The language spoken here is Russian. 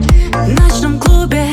В ночном клубе.